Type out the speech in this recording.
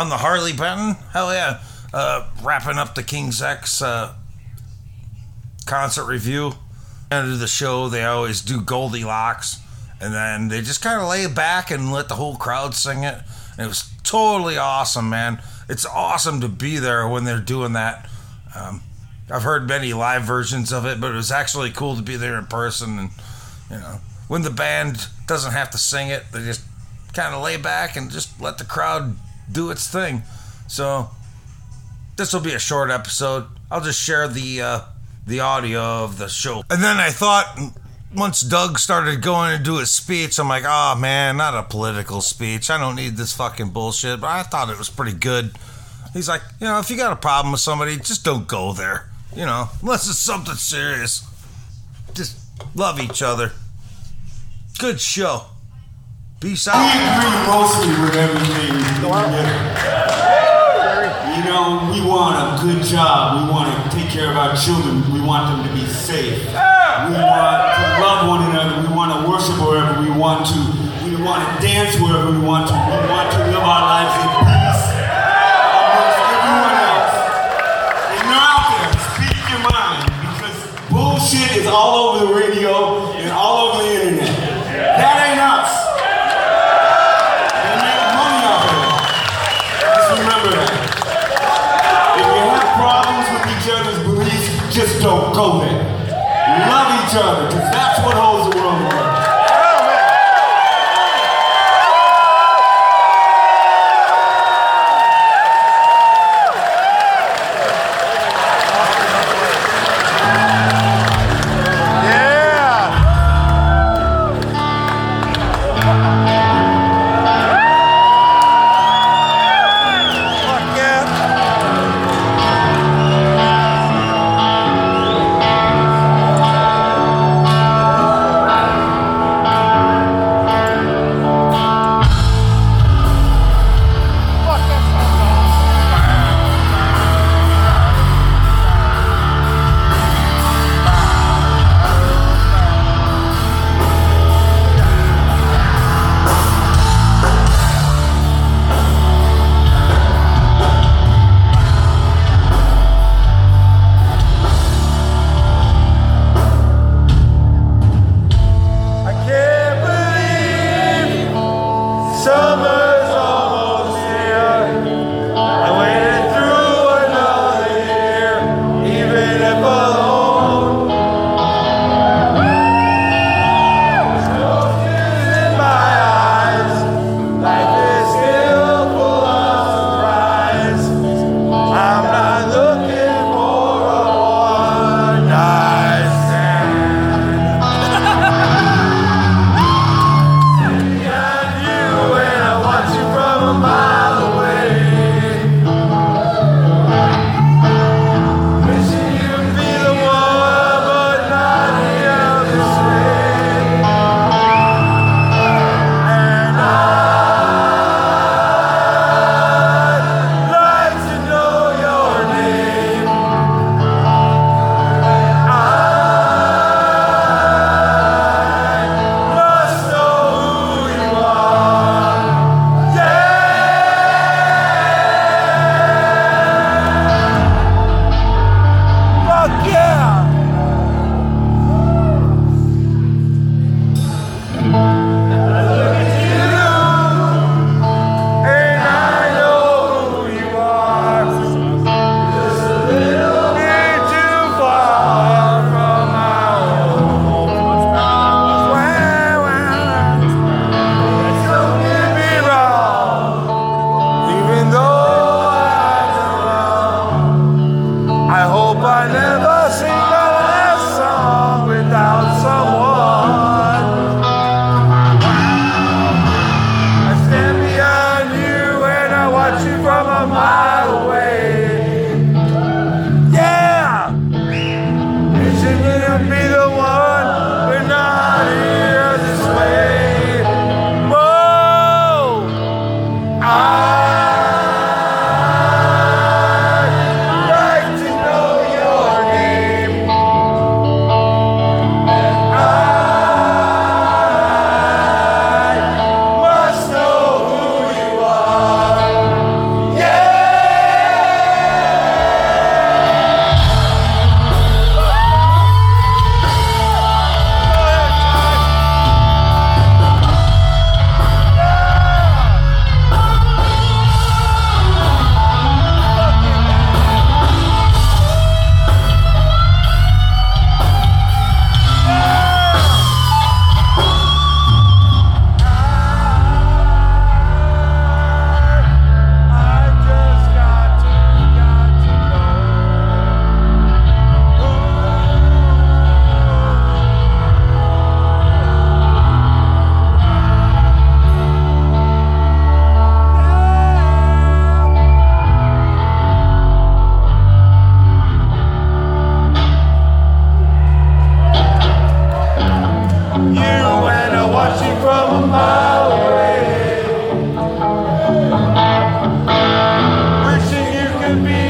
On the Harley Benton. Hell yeah. Uh, wrapping up the King's X uh, concert review. End of the show, they always do Goldilox, and then they just kind of lay back and let the whole crowd sing it. And it was totally awesome, man. It's awesome to be there when they're doing that. Um, I've heard many live versions of it, but it was actually cool to be there in person. And you know, when the band doesn't have to sing it, they just kind of lay back and just let the crowd do its thing. So this will be a short episode. I'll just share the uh, the audio of the show. And then I thought once Doug started going to do his speech, I'm like, oh man, not a political speech. I don't need this fucking bullshit. But I thought it was pretty good. He's like, you know, if you got a problem with somebody, just don't go there. You know, unless it's something serious. Just love each other. Good show. Peace We agree mostly with everything. You know, we want a good job. We want to take care of our children. We want them to be safe. We want to love one another. We want to worship wherever we want to. We want to dance wherever we want to. We want to live our lives in peace amongst everyone else. And you're out there, speak your mind because bullshit is all over the radio and all over don't go there. Love each other, because that's what holds the world together. From a mile me.